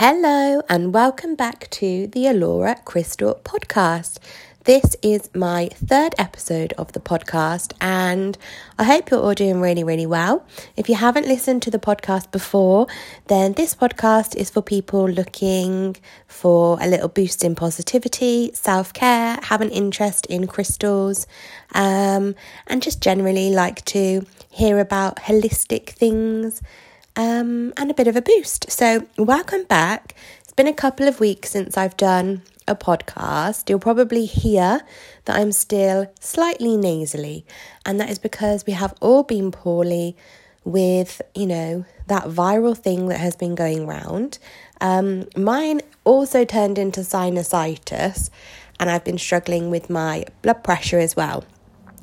Hello, and welcome back to the Alora Crystal podcast. This is my third episode of the podcast, and I hope you're all doing really, really well. If you haven't listened to the podcast before, then this podcast is for people looking for a little boost in positivity, self care, have an interest in crystals, um, and just generally like to hear about holistic things um, and a bit of a boost. So, welcome back. It's been a couple of weeks since I've done a podcast. You'll probably hear that I'm still slightly nasally, and that is because we have all been poorly with, you know, that viral thing that has been going round. Um, mine also turned into sinusitis, and I've been struggling with my blood pressure as well.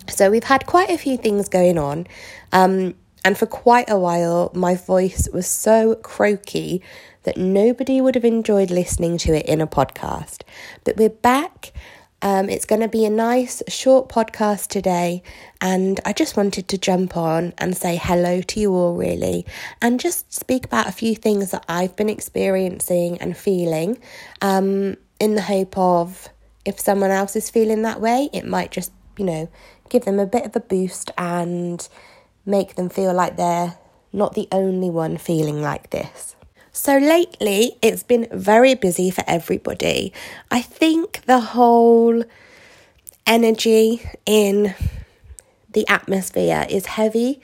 So, we've had quite a few things going on. Um, and for quite a while, my voice was so croaky that nobody would have enjoyed listening to it in a podcast. But we're back. Um, it's going to be a nice short podcast today, and I just wanted to jump on and say hello to you all, really, and just speak about a few things that I've been experiencing and feeling um, in the hope of if someone else is feeling that way, it might just, you know, give them a bit of a boost and make them feel like they're not the only one feeling like this. So lately, it's been very busy for everybody. I think the whole energy in the atmosphere is heavy.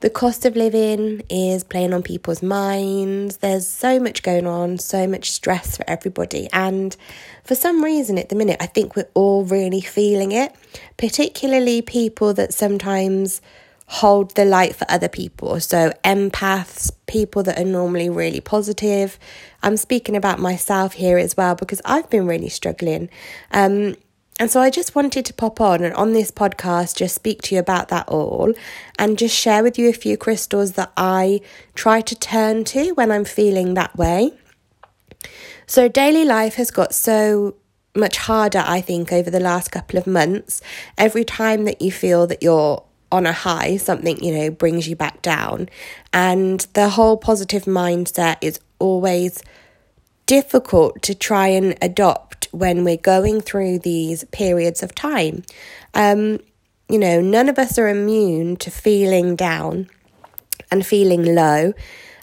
The cost of living is playing on people's minds. There's so much going on, so much stress for everybody. And for some reason, at the minute, I think we're all really feeling it, particularly people that sometimes hold the light for other people. So, empaths, people that are normally really positive. I'm speaking about myself here as well because I've been really struggling. Um, and so I just wanted to pop on and on this podcast just speak to you about that all and just share with you a few crystals that I try to turn to when I'm feeling that way. So daily life has got so much harder, I think, over the last couple of months. Every time that you feel that you're on a high, something, you know, brings you back down. And the whole positive mindset is always difficult to try and adopt when we're going through these periods of time. Um, you know, none of us are immune to feeling down and feeling low.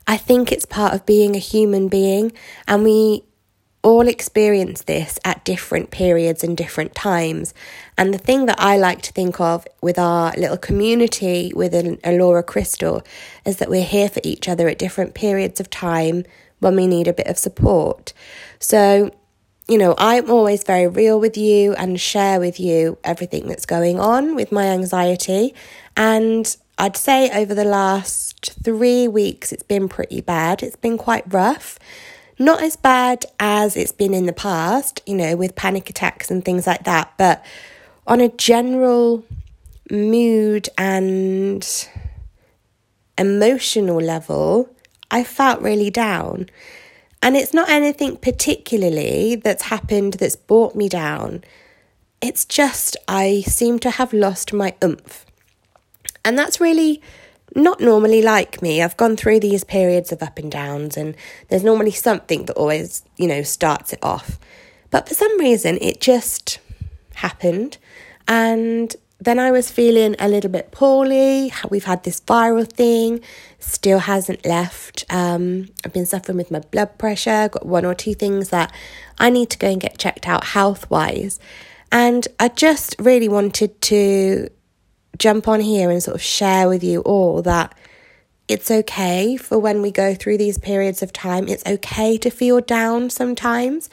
I think it's part of being a human being, and we all experience this at different periods and different times. And the thing that I like to think of with our little community within Alora Crystal is that we're here for each other at different periods of time when we need a bit of support. So, you know, I'm always very real with you and share with you everything that's going on with my anxiety. And I'd say over the last three weeks, it's been pretty bad. It's been quite rough. Not as bad as it's been in the past, you know, with panic attacks and things like that, but on a general mood and emotional level, I felt really down. And it's not anything particularly that's happened that's brought me down. It's just I seem to have lost my oomph. And that's really not normally like me. I've gone through these periods of up and downs, and there's normally something that always, you know, starts it off. But for some reason, it just happened. And then I was feeling a little bit poorly. We've had this viral thing, still hasn't left. Um, I've been suffering with my blood pressure, got one or two things that I need to go and get checked out health wise. And I just really wanted to jump on here and sort of share with you all that it's okay for when we go through these periods of time. It's okay to feel down sometimes.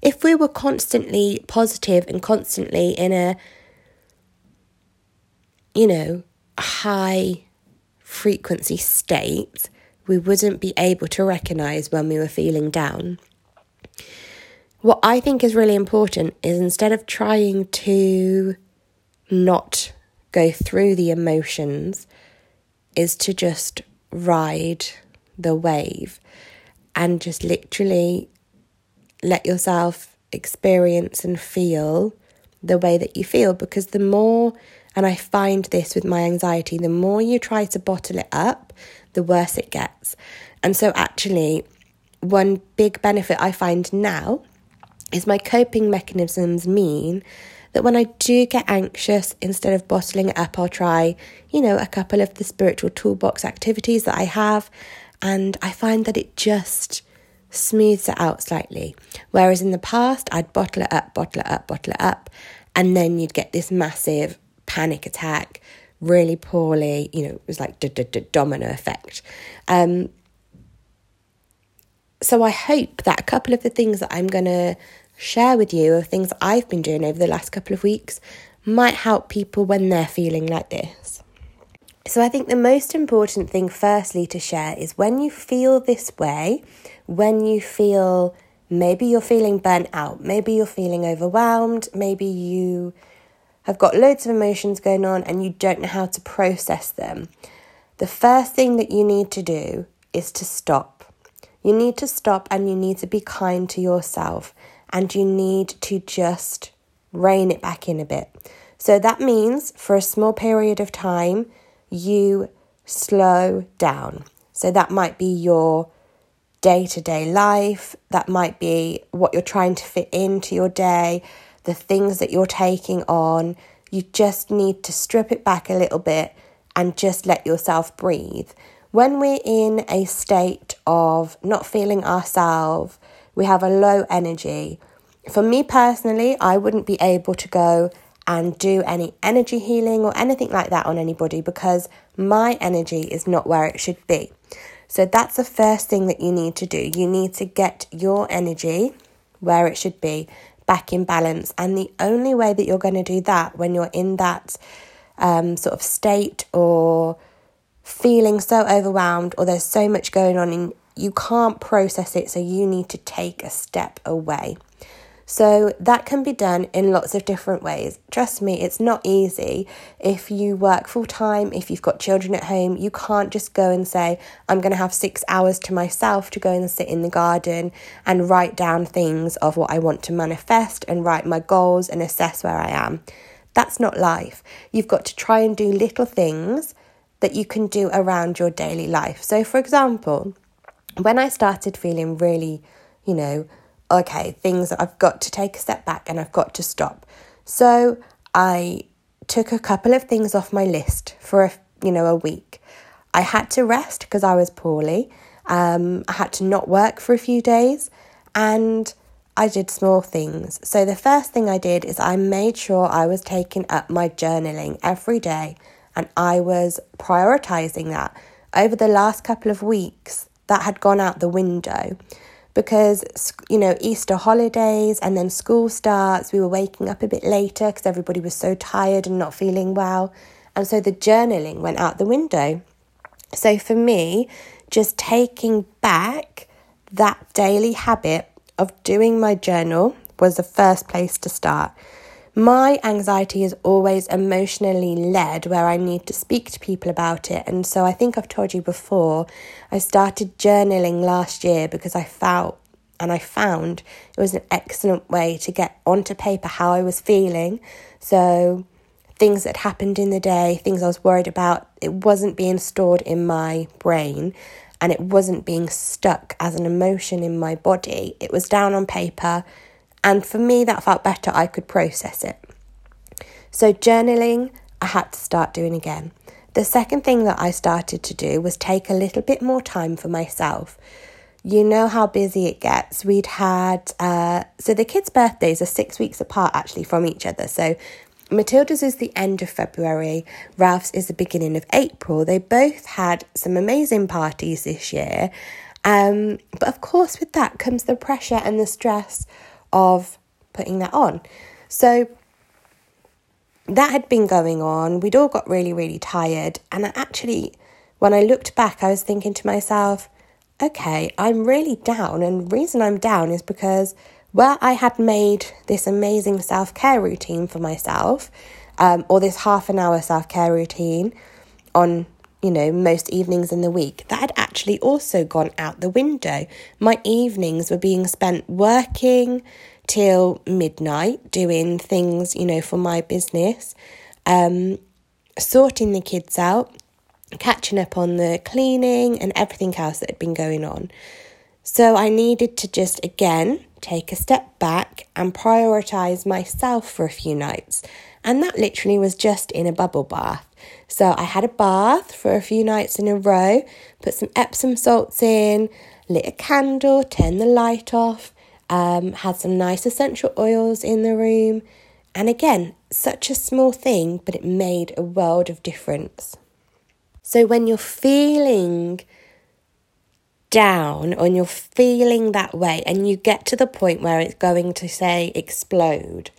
If we were constantly positive and constantly in a, you know, high frequency state, we wouldn't be able to recognize when we were feeling down. What I think is really important is instead of trying to not go through the emotions is to just ride the wave and just literally let yourself experience and feel the way that you feel because the more and I find this with my anxiety the more you try to bottle it up the worse it gets and so actually one big benefit I find now is my coping mechanisms mean that when I do get anxious, instead of bottling it up, I'll try, you know, a couple of the spiritual toolbox activities that I have. And I find that it just smooths it out slightly. Whereas in the past, I'd bottle it up, bottle it up, bottle it up, and then you'd get this massive panic attack really poorly. You know, it was like the domino effect. Um, so I hope that a couple of the things that I'm going to share with you of things I've been doing over the last couple of weeks might help people when they're feeling like this. So I think the most important thing, firstly, to share is when you feel this way, when you feel maybe you're feeling burnt out, maybe you're feeling overwhelmed, maybe you have got loads of emotions going on and you don't know how to process them. The first thing that you need to do is to stop. You need to stop and you need to be kind to yourself and you need to just rein it back in a bit. So that means for a small period of time, you slow down. So that might be your day to day life, that might be what you're trying to fit into your day, the things that you're taking on. You just need to strip it back a little bit and just let yourself breathe. When we're in a state of not feeling ourselves, we have a low energy. For me personally, I wouldn't be able to go and do any energy healing or anything like that on anybody because my energy is not where it should be. So that's the first thing that you need to do. You need to get your energy where it should be back in balance. And the only way that you're going to do that when you're in that um, sort of state or feeling so overwhelmed or there's so much going on and you can't process it, so you need to take a step away. So that can be done in lots of different ways. Trust me, it's not easy. If you work full time, if you've got children at home, you can't just go and say, I'm going to have six hours to myself to go and sit in the garden and write down things of what I want to manifest and write my goals and assess where I am. That's not life. You've got to try and do little things that you can do around your daily life. So, for example, when I started feeling really, you know, okay, things that I've got to take a step back and I've got to stop. So I took a couple of things off my list for a, you know a week. I had to rest because I was poorly. Um, I had to not work for a few days, and I did small things. So the first thing I did is I made sure I was taking up my journaling every day, and I was prioritizing that. Over the last couple of weeks, that had gone out the window because you know Easter holidays and then school starts we were waking up a bit later because everybody was so tired and not feeling well. And so the journaling went out the window. So for me just taking back that daily habit of doing my journal was the first place to start my anxiety is always emotionally led, where I need to speak to people about it. And so I think I've told you before, I started journaling last year because I felt and I found it was an excellent way to get onto paper how I was feeling. So things that happened in the day, things I was worried about, it wasn't being stored in my brain and it wasn't being stuck as an emotion in my body. It was down on paper and for me, that felt better. I could process it. So, journaling, I had to start doing again. The second thing that I started to do was take a little bit more time for myself. You know how busy it gets. We'd had, uh, so the kids' birthdays are six weeks apart actually from each other. So Matilda's is the end of February, Ralph's is the beginning of April. They both had some amazing parties this year. Um, but of course, with that comes the pressure and the stress of putting that on. So that had been going on. We'd all got really, really tired. And I actually, when I looked back, I was thinking to myself, okay, I'm really down. And the reason I'm down is because where I had made this amazing self care routine for myself, um, or this half an hour self care routine on, you know, most evenings in the week, that had actually also gone out the window. My evenings were being spent working till midnight, doing things, you know, for my business, um, sorting the kids out, catching up on the cleaning and everything else that had been going on. So I needed to just again take a step back and prioritize myself for a few nights. And that literally was just in a bubble bath. So I had a bath for a few nights in a row, put some Epsom salts in, lit a candle, turned the light off, um, had some nice essential oils in the room. And again, such a small thing, but it made a world of difference. So when you're feeling down and you're feeling that way and you get to the point where it's going to say explode,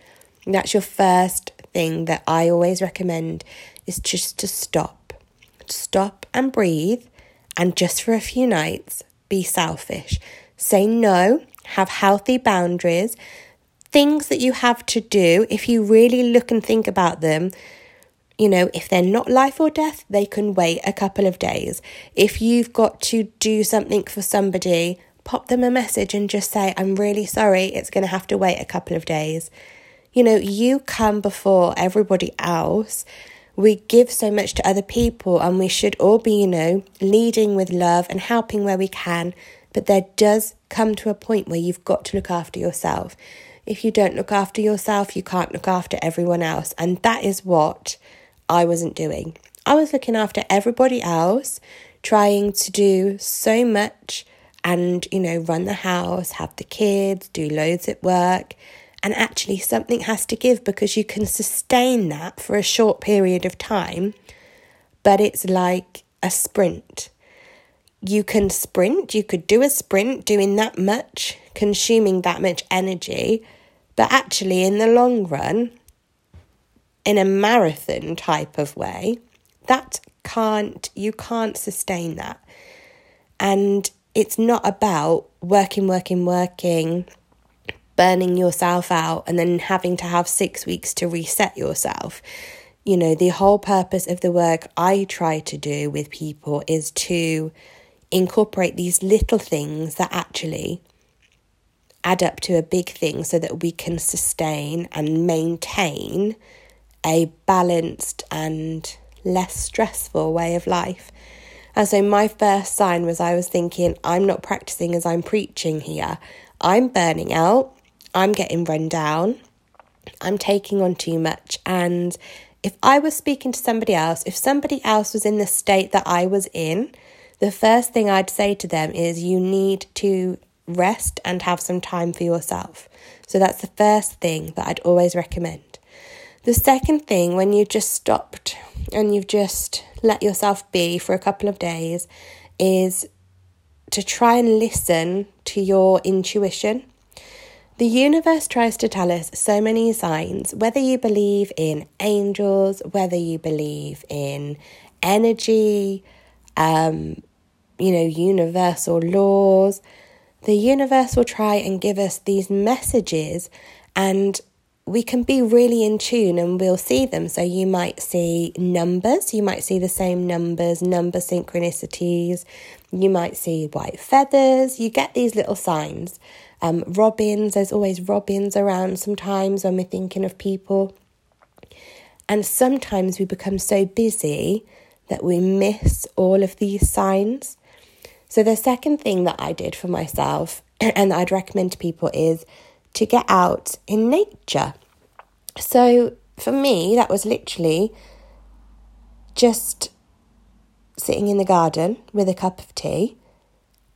that's your first thing that I always recommend is just to stop. Stop and breathe and just for a few nights be selfish. Say no, have healthy boundaries, things that you have to do if you really look and think about them you know, if they're not life or death, they can wait a couple of days. If you've got to do something for somebody, pop them a message and just say, I'm really sorry, it's going to have to wait a couple of days. You know, you come before everybody else. We give so much to other people, and we should all be, you know, leading with love and helping where we can. But there does come to a point where you've got to look after yourself. If you don't look after yourself, you can't look after everyone else. And that is what I wasn't doing. I was looking after everybody else, trying to do so much and, you know, run the house, have the kids, do loads at work. And actually, something has to give because you can sustain that for a short period of time, but it's like a sprint. You can sprint, you could do a sprint doing that much, consuming that much energy, but actually, in the long run, in a marathon type of way, that can't, you can't sustain that. And it's not about working, working, working, burning yourself out, and then having to have six weeks to reset yourself. You know, the whole purpose of the work I try to do with people is to incorporate these little things that actually add up to a big thing so that we can sustain and maintain a balanced and less stressful way of life. And so my first sign was I was thinking, I'm not practicing as I'm preaching here. I'm burning out. I'm getting run down. I'm taking on too much. And if I was speaking to somebody else, if somebody else was in the state that I was in, the first thing I'd say to them is, you need to rest and have some time for yourself. So that's the first thing that I'd always recommend. The second thing, when you just stopped and you've just let yourself be for a couple of days, is to try and listen to your intuition. The universe tries to tell us so many signs, whether you believe in angels, whether you believe in energy, um, you know, universal laws. The universe will try and give us these messages, and we can be really in tune and we'll see them. So you might see numbers, you might see the same numbers, number synchronicities, you might see white feathers, you get these little signs. Um, robins, there's always robins around sometimes when we're thinking of people. And sometimes we become so busy that we miss all of these signs. So, the second thing that I did for myself and I'd recommend to people is to get out in nature. So for me, that was literally just sitting in the garden with a cup of tea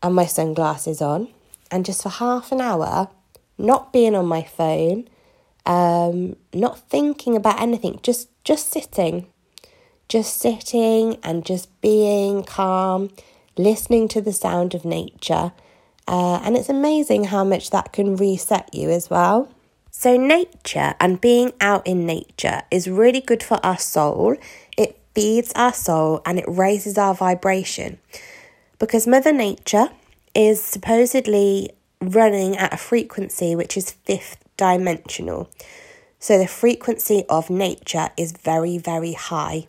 and my sunglasses on, and just for half an hour, not being on my phone, um, not thinking about anything, just just sitting, just sitting and just being calm, listening to the sound of nature, uh, and it's amazing how much that can reset you as well. So, nature and being out in nature is really good for our soul. It feeds our soul and it raises our vibration because Mother Nature is supposedly running at a frequency which is fifth dimensional. So, the frequency of nature is very, very high.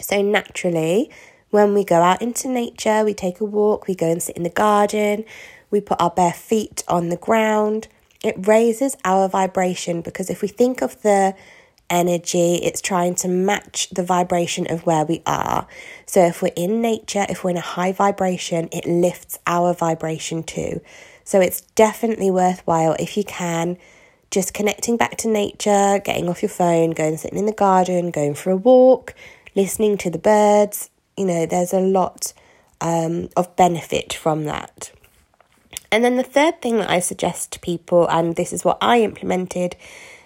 So, naturally, when we go out into nature, we take a walk, we go and sit in the garden, we put our bare feet on the ground. It raises our vibration because if we think of the energy. It's trying to match the vibration of where we are. So if we're in nature, if we're in a high vibration, it lifts our vibration too. So it's definitely worthwhile if you can just connecting back to nature, getting off your phone, going sitting in the garden, going for a walk, listening to the birds. You know, there's a lot um, of benefit from that. And then the third thing that I suggest to people, and this is what I implemented,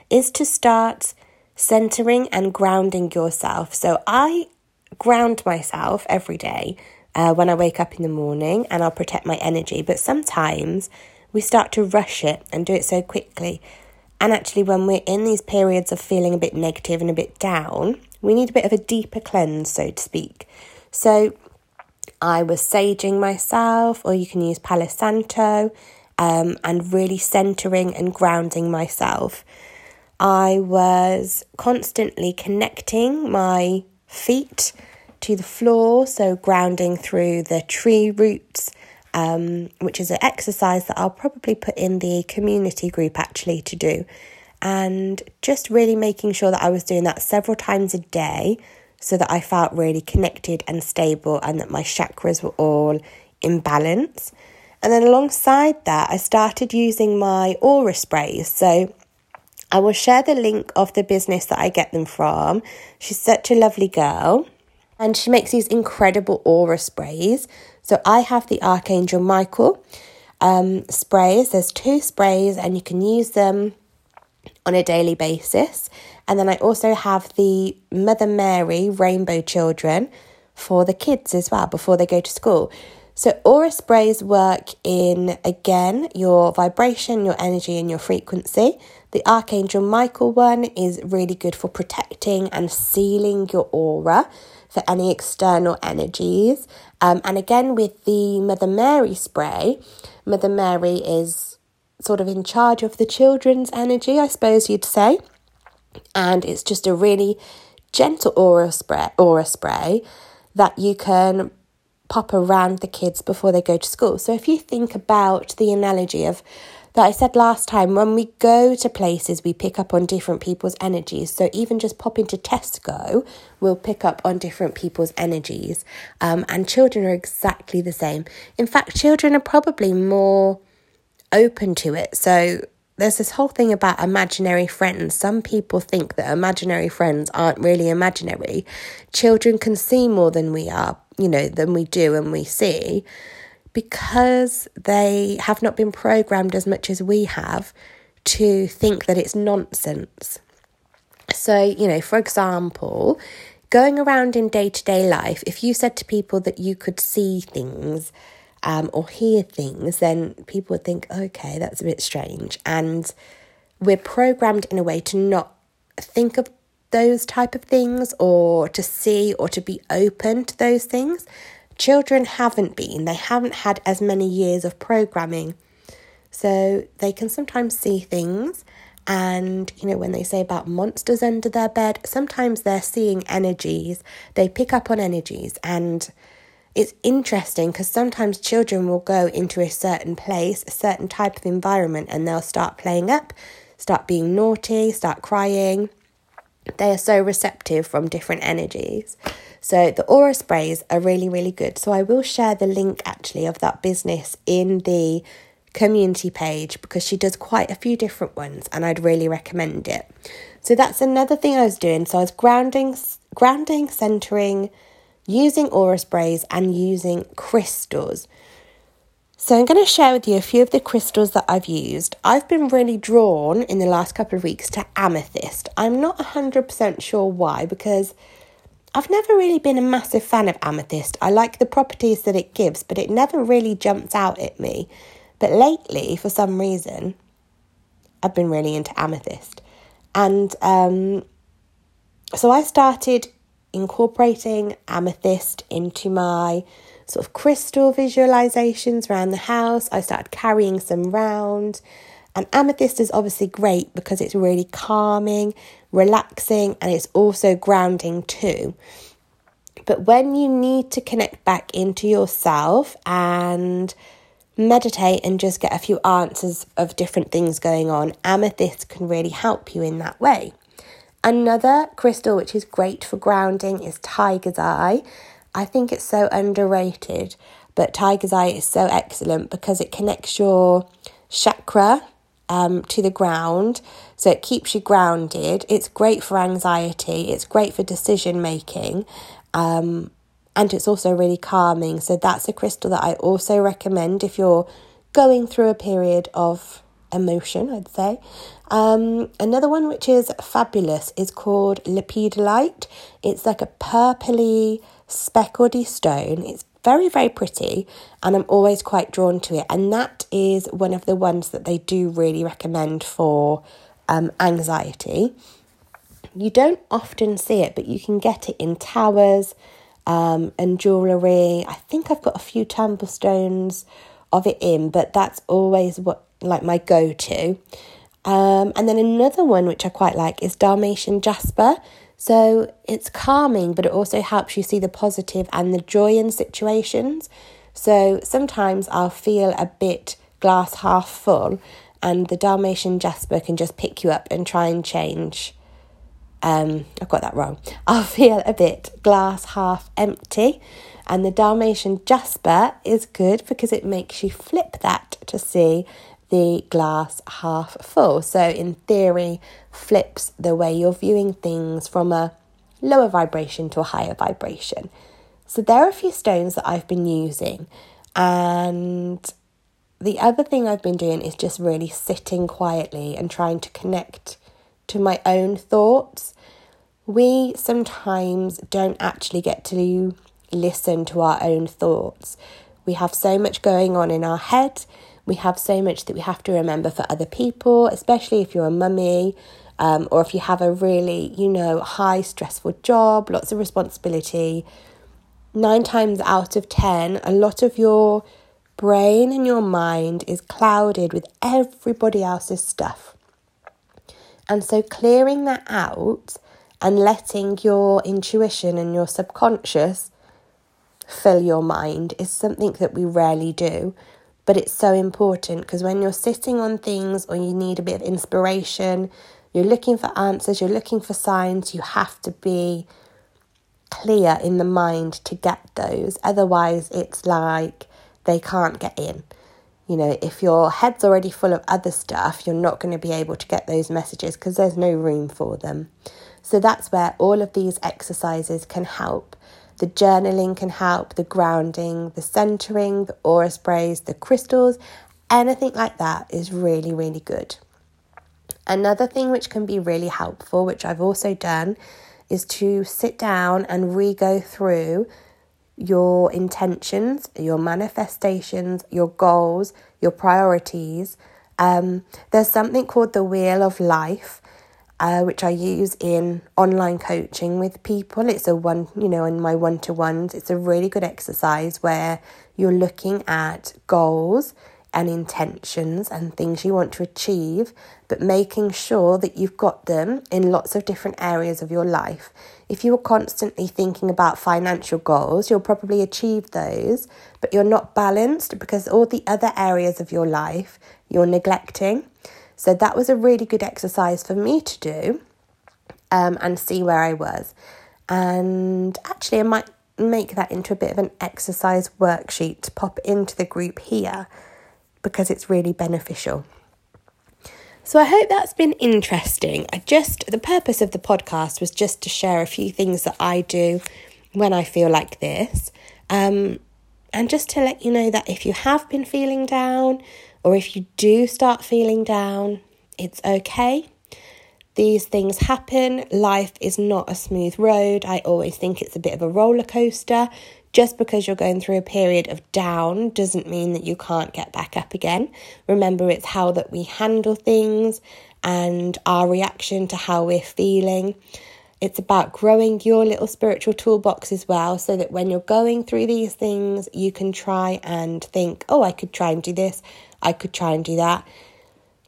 is to start centering and grounding yourself. So I ground myself every day uh, when I wake up in the morning and I'll protect my energy. But sometimes we start to rush it and do it so quickly. And actually, when we're in these periods of feeling a bit negative and a bit down, we need a bit of a deeper cleanse, so to speak. So I was saging myself, or you can use Palo Santo, um, and really centering and grounding myself. I was constantly connecting my feet to the floor, so grounding through the tree roots, um, which is an exercise that I'll probably put in the community group actually to do. And just really making sure that I was doing that several times a day so that I felt really connected and stable and that my chakras were all in balance. And then alongside that, I started using my aura sprays. So I will share the link of the business that I get them from. She's such a lovely girl and she makes these incredible aura sprays. So I have the Archangel Michael um, sprays. There's two sprays and you can use them on a daily basis. And then I also have the Mother Mary Rainbow Children for the kids as well before they go to school. So, aura sprays work in again your vibration, your energy, and your frequency. The Archangel Michael one is really good for protecting and sealing your aura for any external energies. Um, and again, with the Mother Mary spray, Mother Mary is sort of in charge of the children's energy, I suppose you'd say. And it's just a really gentle aura spray, aura spray that you can pop around the kids before they go to school. So if you think about the analogy of that I said last time, when we go to places, we pick up on different people's energies. So even just pop into Tesco, we'll pick up on different people's energies. Um, and children are exactly the same. In fact, children are probably more open to it. So there's this whole thing about imaginary friends. Some people think that imaginary friends aren't really imaginary. Children can see more than we are, you know, than we do and we see because they have not been programmed as much as we have to think that it's nonsense. So, you know, for example, going around in day to day life, if you said to people that you could see things, um, or hear things, then people would think, okay, that's a bit strange. And we're programmed in a way to not think of those type of things or to see or to be open to those things. Children haven't been, they haven't had as many years of programming. So they can sometimes see things. And, you know, when they say about monsters under their bed, sometimes they're seeing energies. They pick up on energies and it's interesting because sometimes children will go into a certain place, a certain type of environment, and they'll start playing up, start being naughty, start crying. They are so receptive from different energies. So the aura sprays are really, really good. So I will share the link actually of that business in the community page because she does quite a few different ones and I'd really recommend it. So that's another thing I was doing. So I was grounding, grounding, centering, using aura sprays and using crystals. So, I'm going to share with you a few of the crystals that I've used. I've been really drawn in the last couple of weeks to amethyst. I'm not 100% sure why because I've never really been a massive fan of amethyst. I like the properties that it gives, but it never really jumps out at me. But lately, for some reason, I've been really into amethyst. And um, so I started incorporating amethyst into my sort of crystal visualizations around the house. I started carrying some round. And amethyst is obviously great because it's really calming, relaxing, and it's also grounding too. But when you need to connect back into yourself and meditate and just get a few answers of different things going on, amethyst can really help you in that way. Another crystal which is great for grounding is Tiger's Eye. I think it's so underrated, but Tiger's Eye is so excellent because it connects your chakra um, to the ground. So it keeps you grounded. It's great for anxiety, it's great for decision making. Um, and it's also really calming. So that's a crystal that I also recommend if you're going through a period of emotion, I'd say. Um, another one which is fabulous is called lepidolite. It's like a purpley speckledy stone. It's very, very pretty, and I'm always quite drawn to it. And that is one of the ones that they do really recommend for um, anxiety. You don't often see it, but you can get it in towers um, and jewellery. I think I've got a few temple stones of it in, but that's always what like my go to. Um, and then another one which I quite like is Dalmatian Jasper. So it's calming, but it also helps you see the positive and the joy in situations. So sometimes I'll feel a bit glass half full, and the Dalmatian Jasper can just pick you up and try and change. Um, I've got that wrong. I'll feel a bit glass half empty, and the Dalmatian Jasper is good because it makes you flip that to see the glass half full. So, in theory, flips the way you're viewing things from a lower vibration to a higher vibration. So, there are a few stones that I've been using, and the other thing I've been doing is just really sitting quietly and trying to connect to my own thoughts. We sometimes don't actually get to listen to our own thoughts. We have so much going on in our head we have so much that we have to remember for other people, especially if you're a mummy um, or if you have a really, you know, high stressful job, lots of responsibility. Nine times out of ten, a lot of your brain and your mind is clouded with everybody else's stuff. And so clearing that out and letting your intuition and your subconscious fill your mind is something that we rarely do. But it's so important because when you're sitting on things or you need a bit of inspiration, you're looking for answers, you're looking for signs, you have to be clear in the mind to get those. Otherwise, it's like they can't get in. You know, if your head's already full of other stuff, you're not going to be able to get those messages because there's no room for them. So that's where all of these exercises can help. The journaling can help, the grounding, the centering, the aura sprays, the crystals, anything like that is really, really good. Another thing which can be really helpful, which I've also done, is to sit down and re go through your intentions, your manifestations, your goals, your priorities. Um, there's something called the Wheel of Life, uh, which I use in online coaching with people. It's a one, you know, in my one to ones. It's a really good exercise where you're looking at goals and intentions and things you want to achieve, but making sure that you've got them in lots of different areas of your life. If you are constantly thinking about financial goals, you'll probably achieve those, but you're not balanced because all the other areas of your life you're neglecting. So that was a really good exercise for me to do um, and see where I was. And actually, I might make that into a bit of an exercise worksheet to pop into the group here because it's really beneficial. So I hope that's been interesting. I just the purpose of the podcast was just to share a few things that I do when I feel like this. Um, and just to let you know that if you have been feeling down, or if you do start feeling down, it's okay. These things happen. Life is not a smooth road. I always think it's a bit of a roller coaster. Just because you're going through a period of down doesn't mean that you can't get back up again. Remember, it's how that we handle things and our reaction to how we're feeling. It's about growing your little spiritual toolbox as well, so that when you're going through these things, you can try and think, oh, I could try and do this. I could try and do that.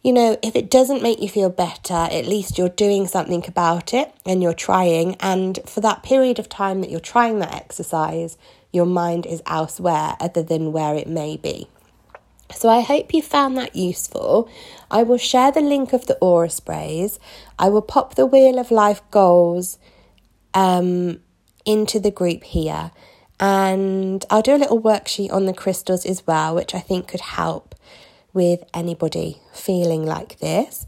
You know, if it doesn't make you feel better, at least you're doing something about it and you're trying. And for that period of time that you're trying that exercise, your mind is elsewhere other than where it may be. So I hope you found that useful. I will share the link of the aura sprays. I will pop the Wheel of Life goals um, into the group here. And I'll do a little worksheet on the crystals as well, which I think could help with anybody feeling like this.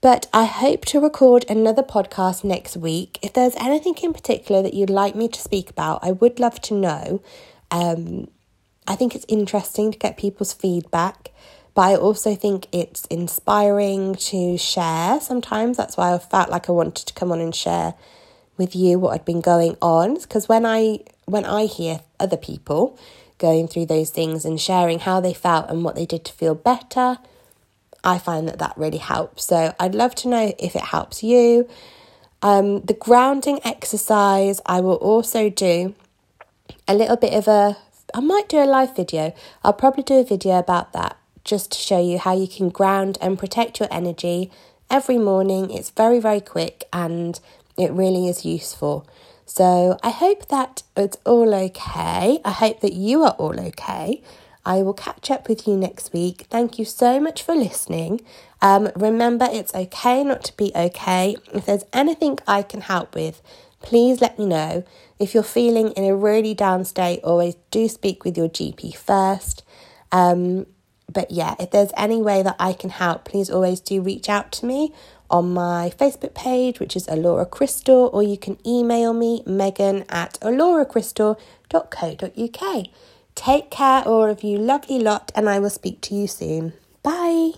But I hope to record another podcast next week. If there's anything in particular that you'd like me to speak about, I would love to know. Um, I think it's interesting to get people's feedback, but I also think it's inspiring to share sometimes. That's why I felt like I wanted to come on and share with you what had been going on because when I when I hear other people going through those things and sharing how they felt and what they did to feel better, I find that that really helps. So I'd love to know if it helps you. Um, the grounding exercise, I will also do a little bit of a I might do a live video. I'll probably do a video about that just to show you how you can ground and protect your energy every morning. It's very, very quick and it really is useful. So I hope that it's all okay. I hope that you are all okay. I will catch up with you next week. Thank you so much for listening. Um, remember, it's okay not to be okay. If there's anything I can help with, please let me know. If you're feeling in a really down state, always do speak with your GP first. Um, but yeah, if there's any way that I can help, please always do reach out to me on my Facebook page, which is Alora Crystal, or you can email me, megan at aloracrystal.co.uk. Take care, all of you lovely lot, and I will speak to you soon. Bye.